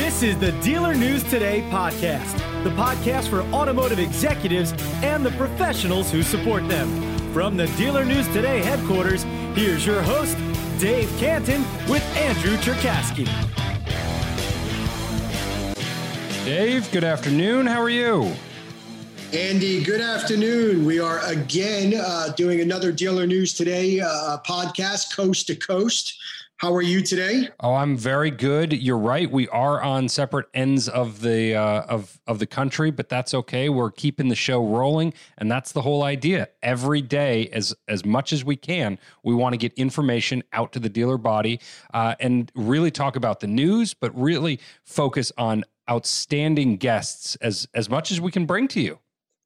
This is the Dealer News Today podcast, the podcast for automotive executives and the professionals who support them. From the Dealer News Today headquarters, here's your host, Dave Cantin, with Andrew Cherkasky. Dave, good afternoon. How are you? Andy, good afternoon. We are again uh, doing another Dealer News Today uh, podcast, coast to coast. How are you today? Oh, I'm very good. You're right. We are on separate ends of the uh, of of the country, but that's okay. We're keeping the show rolling, and that's the whole idea. Every day, as as much as we can, we want to get information out to the dealer body uh, and really talk about the news, but really focus on outstanding guests as as much as we can bring to you.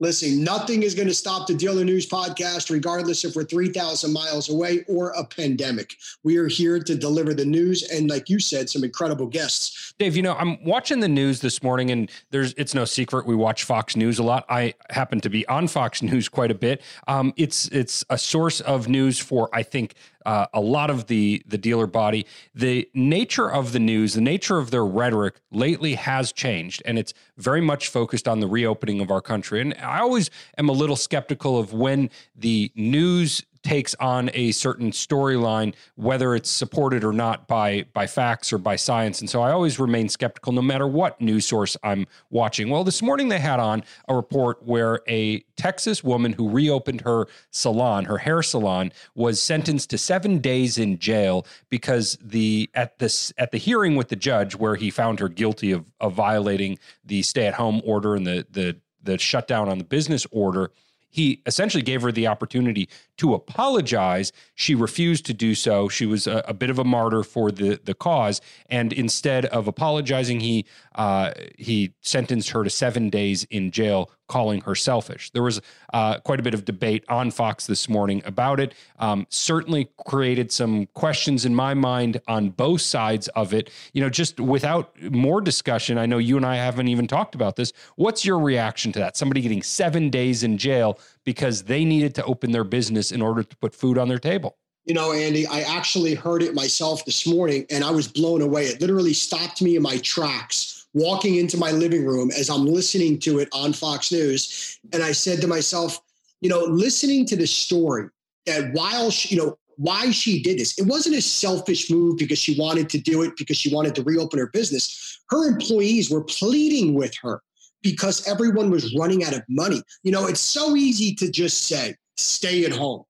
Listen, nothing is going to stop the Dealer News podcast, regardless if we're 3,000 miles away or a pandemic. We are here to deliver the news and, like you said, some incredible guests. Dave, you know, I'm watching the news this morning, and there's it's no secret we watch Fox News a lot. I happen to be on Fox News quite a bit. Um, it's it's a source of news for I think uh, a lot of the the dealer body. The nature of the news, the nature of their rhetoric lately has changed, and it's very much focused on the reopening of our country. And I always am a little skeptical of when the news takes on a certain storyline, whether it's supported or not by by facts or by science. And so I always remain skeptical, no matter what news source I'm watching. Well, this morning they had on a report where a Texas woman who reopened her salon, her hair salon, was sentenced to seven days in jail because the at this at the hearing with the judge, where he found her guilty of of violating the stay at home order and the the the shutdown on the business order he essentially gave her the opportunity to apologize. She refused to do so. She was a, a bit of a martyr for the the cause, and instead of apologizing, he uh, he sentenced her to seven days in jail, calling her selfish. There was uh, quite a bit of debate on Fox this morning about it. Um, certainly created some questions in my mind on both sides of it. You know, just without more discussion, I know you and I haven't even talked about this. What's your reaction to that? Somebody getting seven days in jail because they needed to open their business in order to put food on their table. You know, Andy, I actually heard it myself this morning and I was blown away. It literally stopped me in my tracks walking into my living room as I'm listening to it on Fox News. And I said to myself, you know, listening to the story that while she, you know, why she did this, it wasn't a selfish move because she wanted to do it, because she wanted to reopen her business. Her employees were pleading with her because everyone was running out of money. You know, it's so easy to just say, stay at home.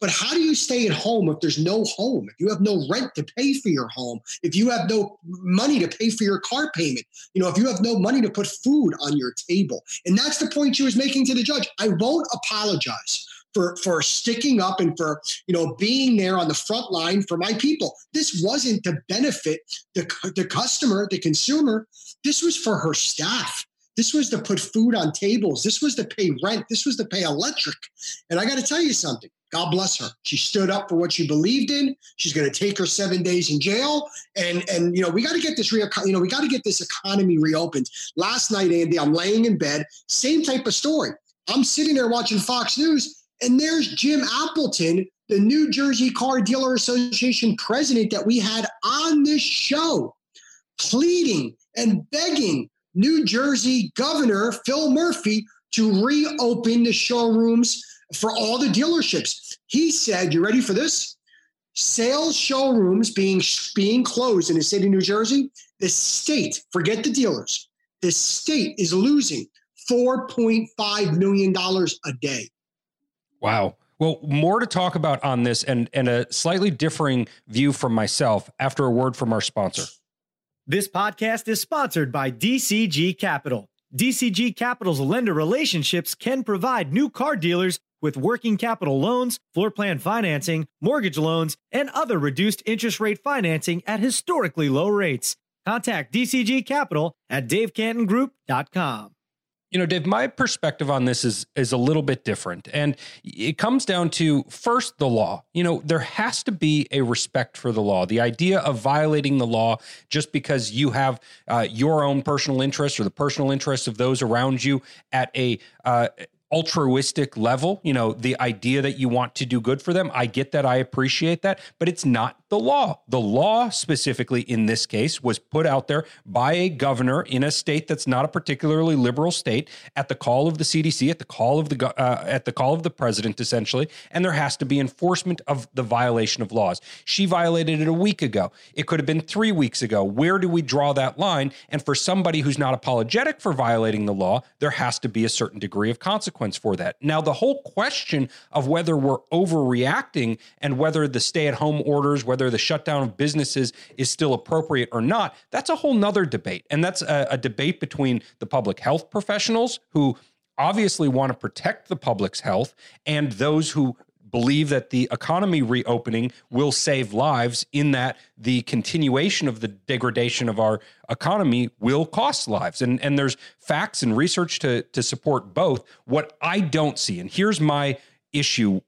But how do you stay at home if there's no home? If you have no rent to pay for your home, if you have no money to pay for your car payment, you know, if you have no money to put food on your table. And that's the point she was making to the judge. I won't apologize for for sticking up and for you know being there on the front line for my people. This wasn't to benefit the the customer, the consumer. This was for her staff. This was to put food on tables. This was to pay rent. This was to pay electric. And I got to tell you something. God bless her. She stood up for what she believed in. She's going to take her seven days in jail, and and you know we got to get this re- you know we got to get this economy reopened. Last night, Andy, I'm laying in bed, same type of story. I'm sitting there watching Fox News, and there's Jim Appleton, the New Jersey Car Dealer Association president that we had on this show, pleading and begging New Jersey Governor Phil Murphy to reopen the showrooms for all the dealerships. He said, "You ready for this? Sales showrooms being being closed in the state of New Jersey, the state, forget the dealers, the state is losing 4.5 million dollars a day." Wow. Well, more to talk about on this and and a slightly differing view from myself after a word from our sponsor. This podcast is sponsored by DCG Capital. DCG Capital's lender relationships can provide new car dealers with working capital loans, floor plan financing, mortgage loans, and other reduced interest rate financing at historically low rates. Contact DCG Capital at davecantingroup.com. You know, Dave, my perspective on this is is a little bit different. And it comes down to first the law. You know, there has to be a respect for the law. The idea of violating the law just because you have uh, your own personal interests or the personal interests of those around you at a uh, altruistic level, you know, the idea that you want to do good for them, I get that, I appreciate that, but it's not the law. The law, specifically in this case, was put out there by a governor in a state that's not a particularly liberal state at the call of the CDC, at the call of the uh, at the call of the president, essentially, and there has to be enforcement of the violation of laws. She violated it a week ago. It could have been three weeks ago. Where do we draw that line? And for somebody who's not apologetic for violating the law, there has to be a certain degree of consequence for that. Now, the whole question of whether we're overreacting and whether the stay-at-home orders, whether the shutdown of businesses is still appropriate or not, that's a whole nother debate. And that's a, a debate between the public health professionals who obviously want to protect the public's health and those who believe that the economy reopening will save lives in that the continuation of the degradation of our economy will cost lives and and there's facts and research to to support both what i don't see and here's my issue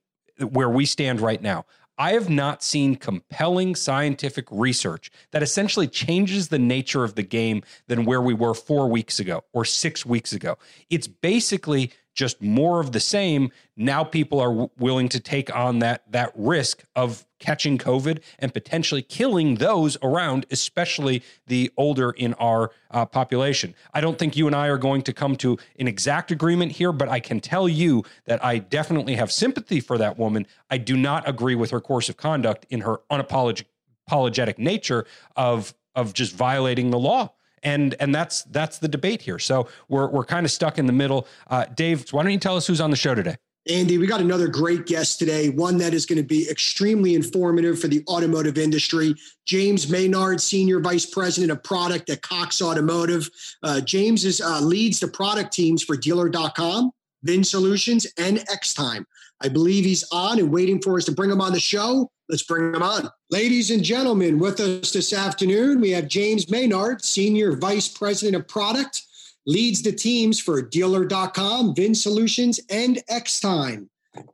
where we stand right now I have not seen compelling scientific research that essentially changes the nature of the game than where we were four weeks ago or six weeks ago. It's basically just more of the same. Now people are w- willing to take on that that risk of catching COVID and potentially killing those around, especially the older in our uh, population. I don't think you and I are going to come to an exact agreement here, but I can tell you that I definitely have sympathy for that woman. I do not agree with her course of conduct in her unapologetic nature of of just violating the law and and that's that's the debate here. So we're we're kind of stuck in the middle. Uh, Dave, why don't you tell us who's on the show today? Andy, we got another great guest today, one that is going to be extremely informative for the automotive industry. James Maynard, Senior Vice President of Product at Cox Automotive. Uh, James is, uh, leads the product teams for Dealer.com, VIN Solutions, and Xtime. I believe he's on and waiting for us to bring him on the show. Let's bring them on. Ladies and gentlemen, with us this afternoon, we have James Maynard, Senior Vice President of Product, leads the teams for Dealer.com, VIN Solutions, and Xtime.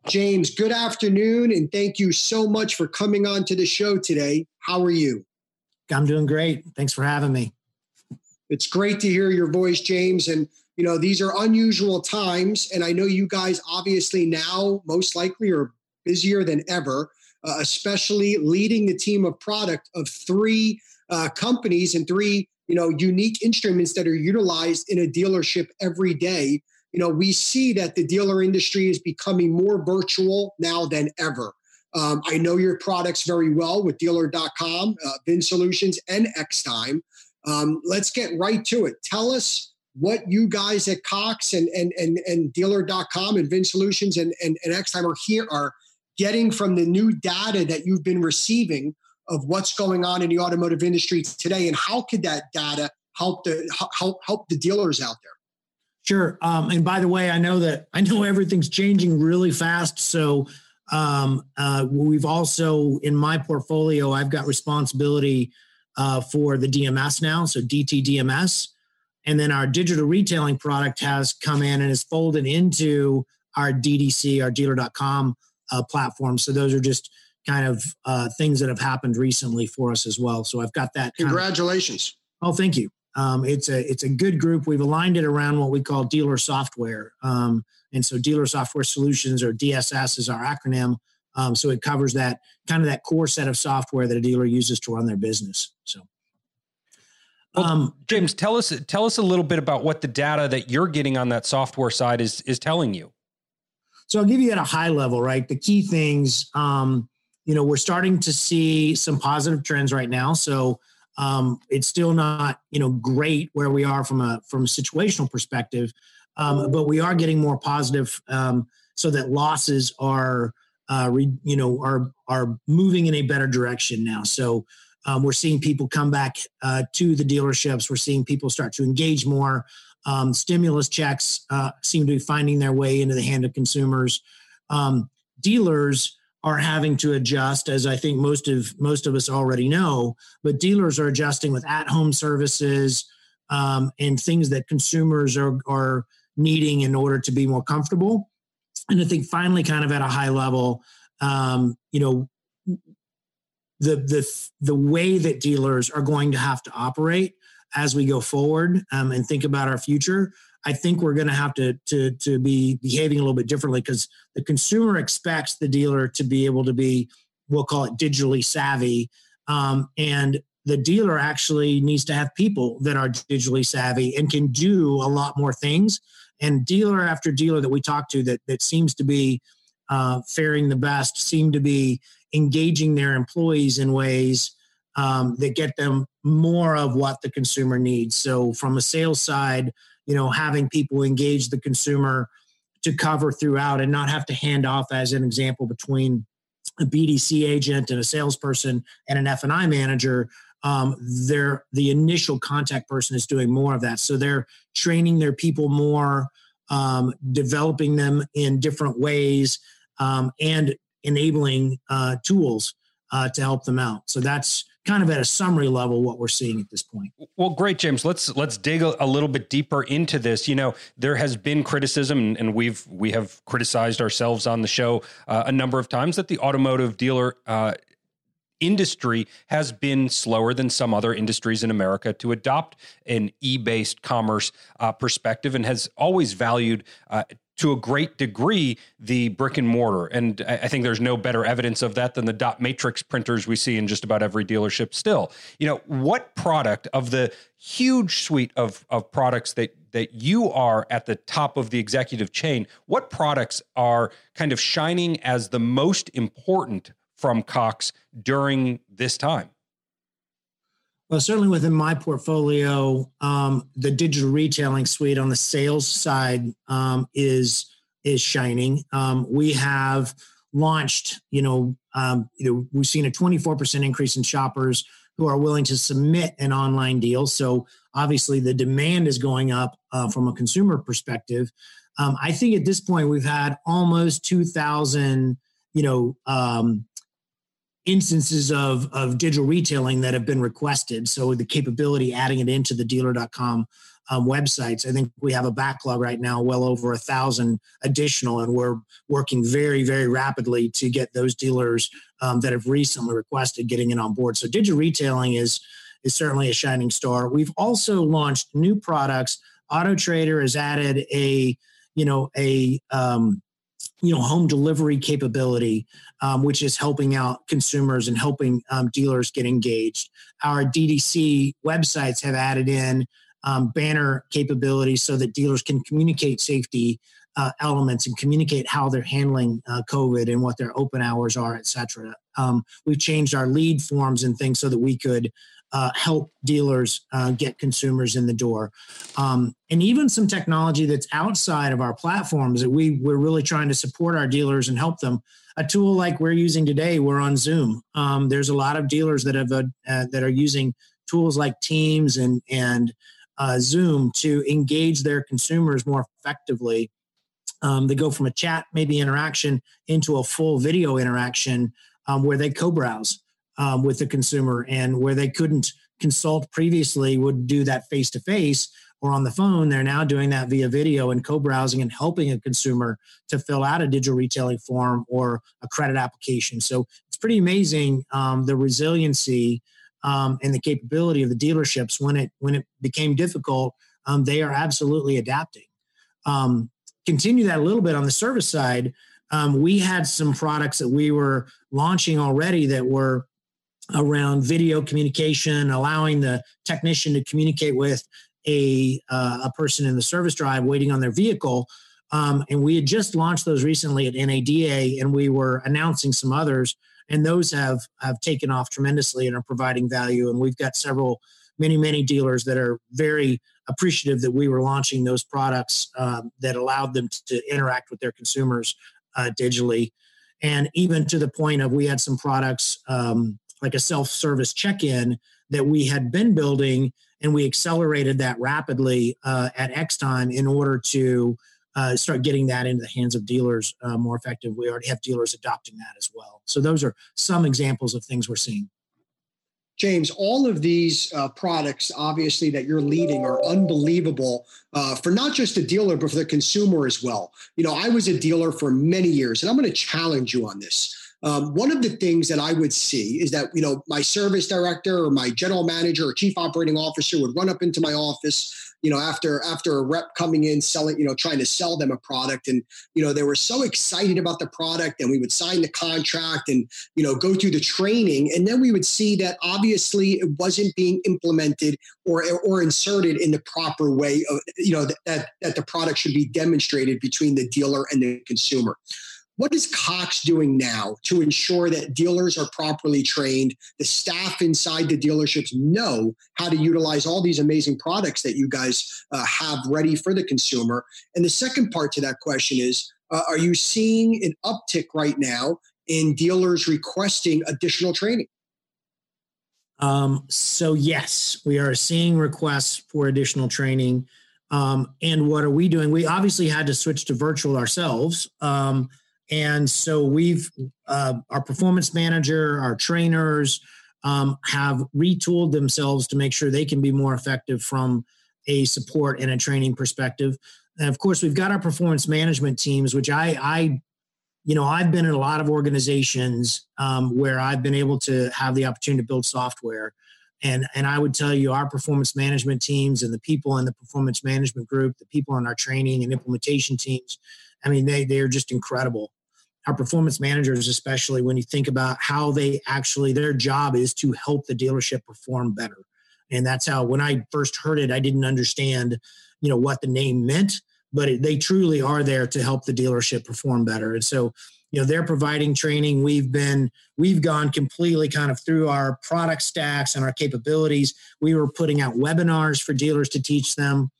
James, good afternoon, and thank you so much for coming on to the show today. How are you? I'm doing great. Thanks for having me. It's great to hear your voice, James. And, you know, these are unusual times. And I know you guys obviously now most likely are busier than ever uh, especially leading the team of product of three uh, companies and three you know unique instruments that are utilized in a dealership every day. You know we see that the dealer industry is becoming more virtual now than ever. Um, i know your products very well with dealer.com uh, VIN solutions and xtime um, let's get right to it. Tell us what you guys at cox and and and, and dealer.com and VIN solutions and, and, and xtime are here are getting from the new data that you've been receiving of what's going on in the automotive industry today and how could that data help the help help the dealers out there? Sure. Um, and by the way i know that i know everything's changing really fast. So um, uh, we've also in my portfolio i've got responsibility uh, for the dms now so dt dms and then our digital retailing product has come in and is folded into our ddc our dealer.com uh, platforms. So those are just kind of uh, things that have happened recently for us as well. So I've got that. Congratulations. Of, oh, thank you. Um, it's a it's a good group. We've aligned it around what we call dealer software, um, and so dealer software solutions or DSS is our acronym. Um, so it covers that kind of that core set of software that a dealer uses to run their business. So. Well, um, James, tell us tell us a little bit about what the data that you're getting on that software side is is telling you. So I'll give you at a high level, right? The key things, um, you know, we're starting to see some positive trends right now. So um, it's still not, you know, great where we are from a from a situational perspective, um, but we are getting more positive, um, so that losses are, uh, re, you know, are are moving in a better direction now. So um, we're seeing people come back uh, to the dealerships. We're seeing people start to engage more. Um, stimulus checks uh, seem to be finding their way into the hand of consumers. Um, dealers are having to adjust, as I think most of most of us already know. But dealers are adjusting with at-home services um, and things that consumers are are needing in order to be more comfortable. And I think finally, kind of at a high level, um, you know, the the the way that dealers are going to have to operate as we go forward um, and think about our future, I think we're going to have to to to be behaving a little bit differently because the consumer expects the dealer to be able to be we'll call it digitally savvy. Um, and the dealer actually needs to have people that are digitally savvy and can do a lot more things. And dealer after dealer that we talk to that that seems to be uh, faring the best seem to be engaging their employees in ways um, that get them more of what the consumer needs. So from a sales side, you know, having people engage the consumer to cover throughout and not have to hand off, as an example, between a BDC agent and a salesperson and an F&I manager um, they're the initial contact person is doing more of that. So they're training their people more, um, developing them in different ways, um, and enabling uh, tools uh, to help them out. So that's kind of at a summary level what we're seeing at this point. Well, great, James. Let's let's dig a, a little bit deeper into this. You know, there has been criticism, and we've we have criticized ourselves on the show uh, a number of times that the automotive dealer uh, industry has been slower than some other industries in America to adopt an e based commerce uh, perspective and has always valued. Uh, to a great degree, the brick and mortar. And I think there's no better evidence of that than the dot matrix printers we see in just about every dealership still. You know, what product of the huge suite of, of products that that you are at the top of the executive chain, what products are kind of shining as the most important from Cox during this time? Well, certainly within my portfolio, um, the digital retailing suite on the sales side um, is is shining. Um, we have launched, you know, um, you know, we've seen a 24% increase in shoppers who are willing to submit an online deal. So obviously, the demand is going up uh, from a consumer perspective. Um, I think at this point we've had almost 2,000, you know, um, instances of, of digital retailing that have been requested. So the capability, adding it into the dealer.com um, websites. I think we have a backlog right now, well over a thousand additional, and we're working very, very rapidly to get those dealers um, that have recently requested getting it on board. So digital retailing is is certainly a shining star. We've also launched new products. Auto Trader has added a you know a um, you know home delivery capability um, which is helping out consumers and helping um, dealers get engaged. Our ddc websites have added in um, banner capabilities so that dealers can communicate safety uh, elements and communicate how they're handling uh, covid and what their open hours are et cetera. Um, we've changed our lead forms and things so that we could uh, help dealers uh, get consumers in the door. Um, and even some technology that's outside of our platforms that we, we're really trying to support our dealers and help them. A tool like we're using today, we're on Zoom. Um, there's a lot of dealers that have uh, that are using tools like Teams and and uh, Zoom to engage their consumers more effectively. Um, they go from a chat, maybe interaction, into a full video interaction um, where they co-browse um, with the consumer and where they couldn't consult previously would do that face to face or on the phone they're now doing that via video and co-browsing and helping a consumer to fill out a digital retailing form or a credit application. So it's pretty amazing um, the resiliency um, and the capability of the dealerships when it when it became difficult um, they are absolutely adapting. Um, continue that a little bit on the service side um, we had some products that we were launching already that were around video communication, allowing the technician to communicate with a, uh, a person in the service drive waiting on their vehicle. Um, and we had just launched those recently at NADA, and we were announcing some others, and those have have taken off tremendously and are providing value. And we've got several, many, many dealers that are very appreciative that we were launching those products um, that allowed them to interact with their consumers uh, digitally, and even to the point of we had some products. Um, like a self-service check-in that we had been building and we accelerated that rapidly uh, at Xtime in order to uh, start getting that into the hands of dealers uh, more effective. We already have dealers adopting that as well. So those are some examples of things we're seeing. James, all of these uh, products, obviously, that you're leading are unbelievable uh, for not just the dealer, but for the consumer as well. You know, I was a dealer for many years, and I'm going to challenge you on this. Um, one of the things that I would see is that you know my service director or my general manager or chief operating officer would run up into my office you know, after after a rep coming in selling, you know, trying to sell them a product, and you know, they were so excited about the product, and we would sign the contract and you know go through the training, and then we would see that obviously it wasn't being implemented or or inserted in the proper way of you know that that the product should be demonstrated between the dealer and the consumer. What is Cox doing now to ensure that dealers are properly trained? The staff inside the dealerships know how to utilize all these amazing products that you guys uh, have ready for the consumer. And the second part to that question is uh, Are you seeing an uptick right now in dealers requesting additional training? Um, so, yes, we are seeing requests for additional training. Um, and what are we doing? We obviously had to switch to virtual ourselves. Um, and so we've uh, our performance manager, our trainers um, have retooled themselves to make sure they can be more effective from a support and a training perspective. And of course, we've got our performance management teams, which I, I you know, I've been in a lot of organizations um, where I've been able to have the opportunity to build software. And, and I would tell you, our performance management teams and the people in the performance management group, the people in our training and implementation teams, I mean, they, they're just incredible our performance managers, especially when you think about how they actually, their job is to help the dealership perform better. And that's how, when I first heard it, I didn't understand, you know, what the name meant, but it, they truly are there to help the dealership perform better. And so, you know, they're providing training. We've been, we've gone completely kind of through our product stacks and our capabilities. We were putting out webinars for dealers to teach them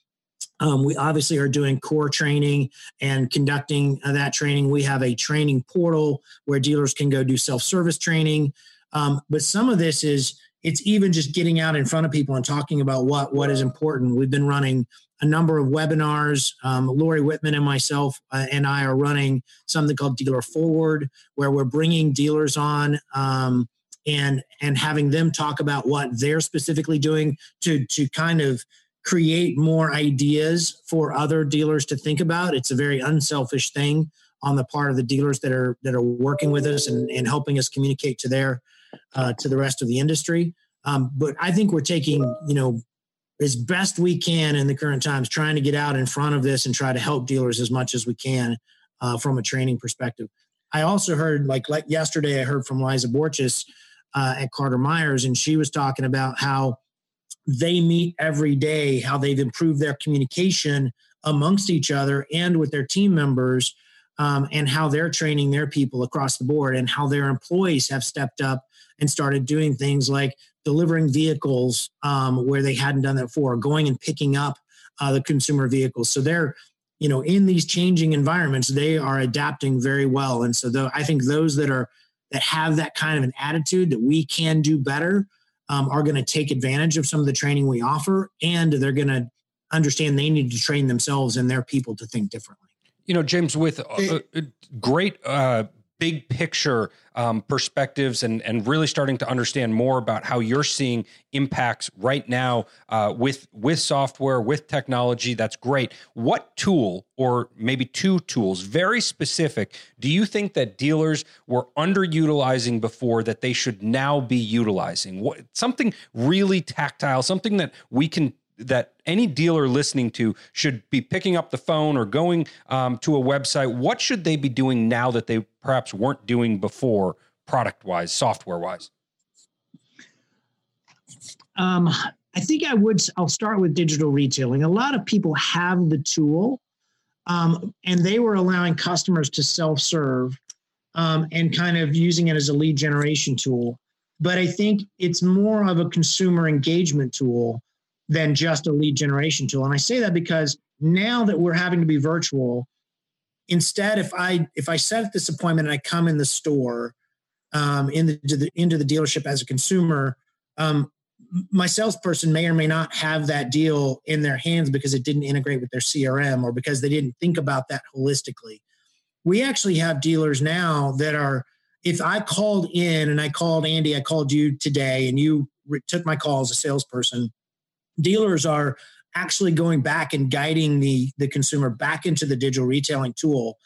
um, we obviously are doing core training and conducting uh, that training. We have a training portal where dealers can go do self service training. Um, but some of this is it's even just getting out in front of people and talking about what what is important. We've been running a number of webinars. Um, Lori Wittman and myself uh, and I are running something called Dealer Forward, where we're bringing dealers on um, and and having them talk about what they're specifically doing to to kind of create more ideas for other dealers to think about. It's a very unselfish thing on the part of the dealers that are that are working with us and, and helping us communicate to their uh, to the rest of the industry. Um, but I think we're taking you know as best we can in the current times, trying to get out in front of this and try to help dealers as much as we can uh, from a training perspective. I also heard like like yesterday, I heard from Liza Borches uh, at Carter Myers, and she was talking about how they meet every day, how they've improved their communication amongst each other and with their team members, um, and how they're training their people across the board, and how their employees have stepped up and started doing things like delivering vehicles um, where they hadn't done that before, going and picking up uh, the consumer vehicles. So they're you know in these changing environments they are adapting very well and so the, i think those that are that have that kind of an attitude that we can do better um, are going to take advantage of some of the training we offer, and they're going to understand they need to train themselves and their people to think differently. You know, James, with uh, uh, great uh, big picture um, perspectives and and really starting to understand more about how you're seeing impacts right now uh, with with software with technology. That's great. What tool or maybe two tools very specific do you think that dealers were underutilizing before that they should now be utilizing? What something really tactile something that we can that any dealer listening to should be picking up the phone or going um, to a website? What should they be doing now that they perhaps weren't doing before, product wise, software wise? Um, I think I would. I'll start with digital retailing. A lot of people have the tool, um, and they were allowing customers to self serve um, and kind of using it as a lead generation tool. But I think it's more of a consumer engagement tool than just a lead generation tool. And I say that because now that we're having to be virtual, instead, if I if I set this appointment and I come in the store, um, in the, the, into the dealership as a consumer, um, my salesperson may or may not have that deal in their hands because it didn't integrate with their CRM or because they didn't think about that holistically. We actually have dealers now that are. If I called in and I called Andy, I called you today, and you took my call as a salesperson dealers are actually going back and guiding the the consumer back into the digital retailing tool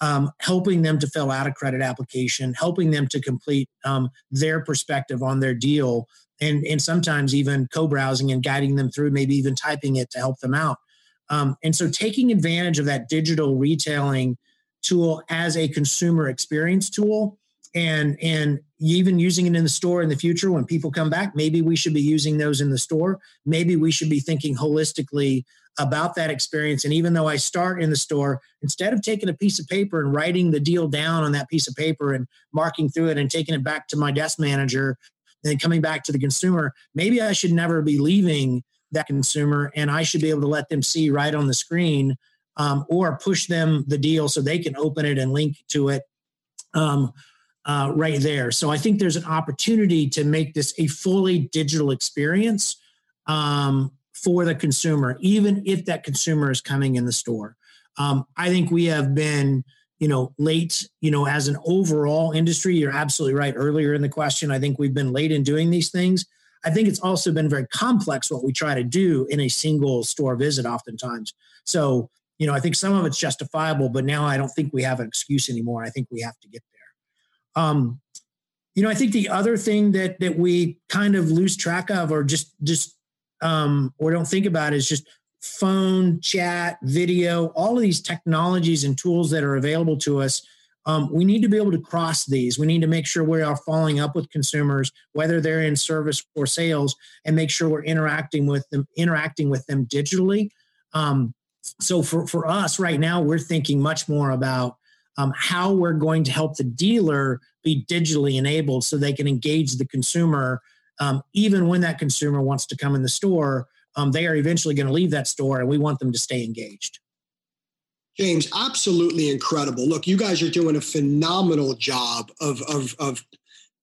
um, helping them to fill out a credit application, helping them to complete um, their perspective on their deal, and and sometimes even co-browsing and guiding them through, maybe even typing it to help them out. Um, and so, taking advantage of that digital retailing tool as a consumer experience tool, and and even using it in the store in the future when people come back, maybe we should be using those in the store. Maybe we should be thinking holistically about that experience. And even though I start in the store, instead of taking a piece of paper and writing the deal down on that piece of paper and marking through it and taking it back to my desk manager and coming back to the consumer, maybe I should never be leaving that consumer and I should be able to let them see right on the screen um, or push them the deal so they can open it and link to it um, uh, right there. So I think there's an opportunity to make this a fully digital experience um, for the consumer, even if that consumer is coming in the store. Um, I think we have been, you know, late, you know, as an overall industry. You're absolutely right. Earlier in the question, I think we've been late in doing these things. I think it's also been very complex what we try to do in a single store visit, oftentimes. So, you know, I think some of it's justifiable, but now I don't think we have an excuse anymore. I think we have to get there. Um, you know, I think the other thing that that we kind of lose track of, or just just um, or don't think about is just phone, chat, video, all of these technologies and tools that are available to us. Um, we need to be able to cross these. We need to make sure we are following up with consumers, whether they're in service or sales, and make sure we're interacting with them, interacting with them digitally. Um, so for for us right now, we're thinking much more about um, how we're going to help the dealer be digitally enabled so they can engage the consumer um, even when that consumer wants to come in the store, um, they are eventually going to leave that store and we want them to stay engaged. James, absolutely incredible. Look, you guys are doing a phenomenal job of, of, of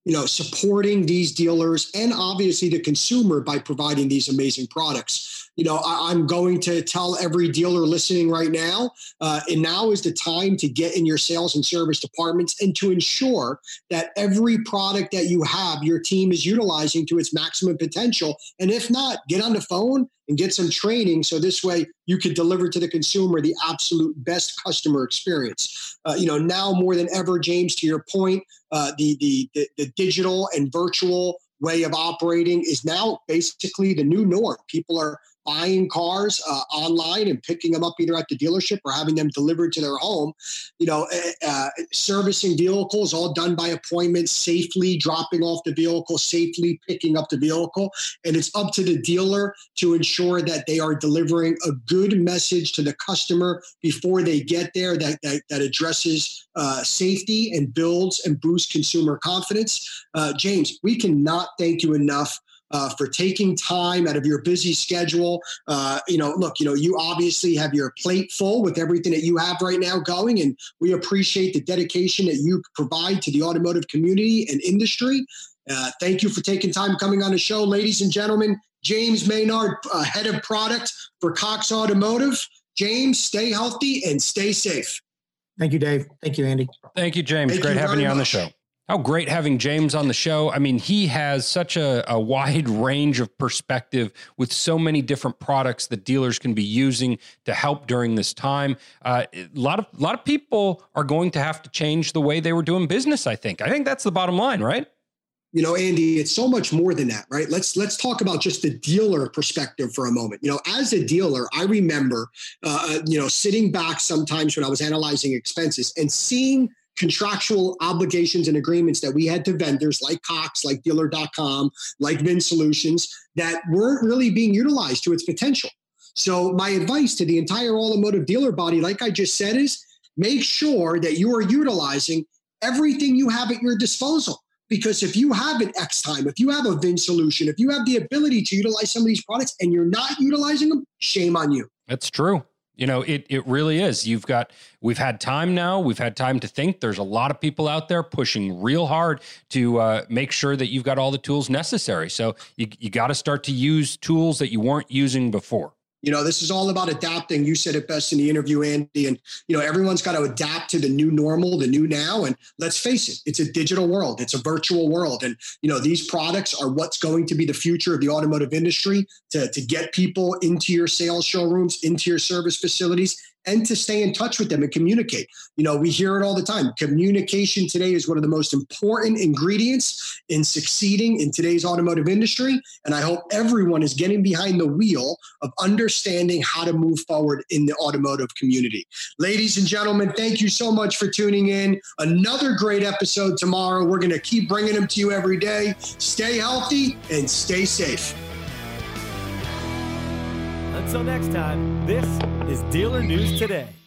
you know, supporting these dealers and obviously the consumer by providing these amazing products you know, I, am going to tell every dealer listening right now, uh, and now is the time to get in your sales and service departments and to ensure that every product that you have, your team is utilizing to its maximum potential. And if not, get on the phone and get some training so this way you could deliver to the consumer the absolute best customer experience. Uh, you know, now more than ever, James, to your point, uh, the, the, the the digital and virtual way of operating is now basically the new norm. People are buying cars uh, online and picking them up either at the dealership or having them delivered to their home. You know, uh, uh, servicing vehicles all done by appointment, safely dropping off the vehicle, safely picking up the vehicle. And it's up to the dealer to ensure that they are delivering a good message to the customer before they get there that, that, that addresses uh, safety and builds and boosts consumer confidence. Uh, James, we cannot thank you enough uh, for taking time out of your busy schedule. Uh, you know, look, you know, you obviously have your plate full with everything that you have right now going, and we appreciate the dedication that you provide to the automotive community and industry. Uh, thank you for taking time coming on the show, ladies and gentlemen. James Maynard, uh, head of product for Cox Automotive. James, stay healthy and stay safe. Thank you, Dave. Thank you, Andy. Thank you, James. Thank Great you having you on much. the show. How great having James on the show. I mean, he has such a, a, wide range of perspective with so many different products that dealers can be using to help during this time. Uh, a lot of a lot of people are going to have to change the way they were doing business. I think. I think that's the bottom line, right? You know, Andy, it's so much more than that, right? Let's let's talk about just the dealer perspective for a moment. You know, as a dealer, I remember, uh, you know, sitting back sometimes when I was analyzing expenses and seeing contractual obligations and agreements that we had to vendors like Cox, like dealer.com, like Vin Solutions that weren't really being utilized to its potential. So, my advice to the entire automotive dealer body, like I just said, is make sure that you are utilizing everything you have at your disposal. Because if you have an Xtime, if you have a VIN solution, if you have the ability to utilize some of these products and you're not utilizing them, shame on you. That's true. You know, it it really is. You've got we've had time now. We've had time to think. There's a lot of people out there pushing real hard to uh, make sure that you've got all the tools necessary. So you you got to start to use tools that you weren't using before. You know, this is all about adapting. You said it best in the interview, Andy. And, you know, everyone's got to adapt to the new normal, the new now. And let's face it, it's a digital world, it's a virtual world. And, you know, these products are what's going to be the future of the automotive industry to, to get people into your sales showrooms, into your service facilities, and to stay in touch with them and communicate. You know, we hear it all the time. Communication today is one of the most important ingredients in succeeding in today's automotive industry. And I hope everyone is getting behind the wheel of understanding how to move forward in the automotive community. Ladies and gentlemen, thank you so much for tuning in. Another great episode tomorrow. We're going to keep bringing them to you every day. Stay healthy and stay safe. Until next time, this is Dealer News Today.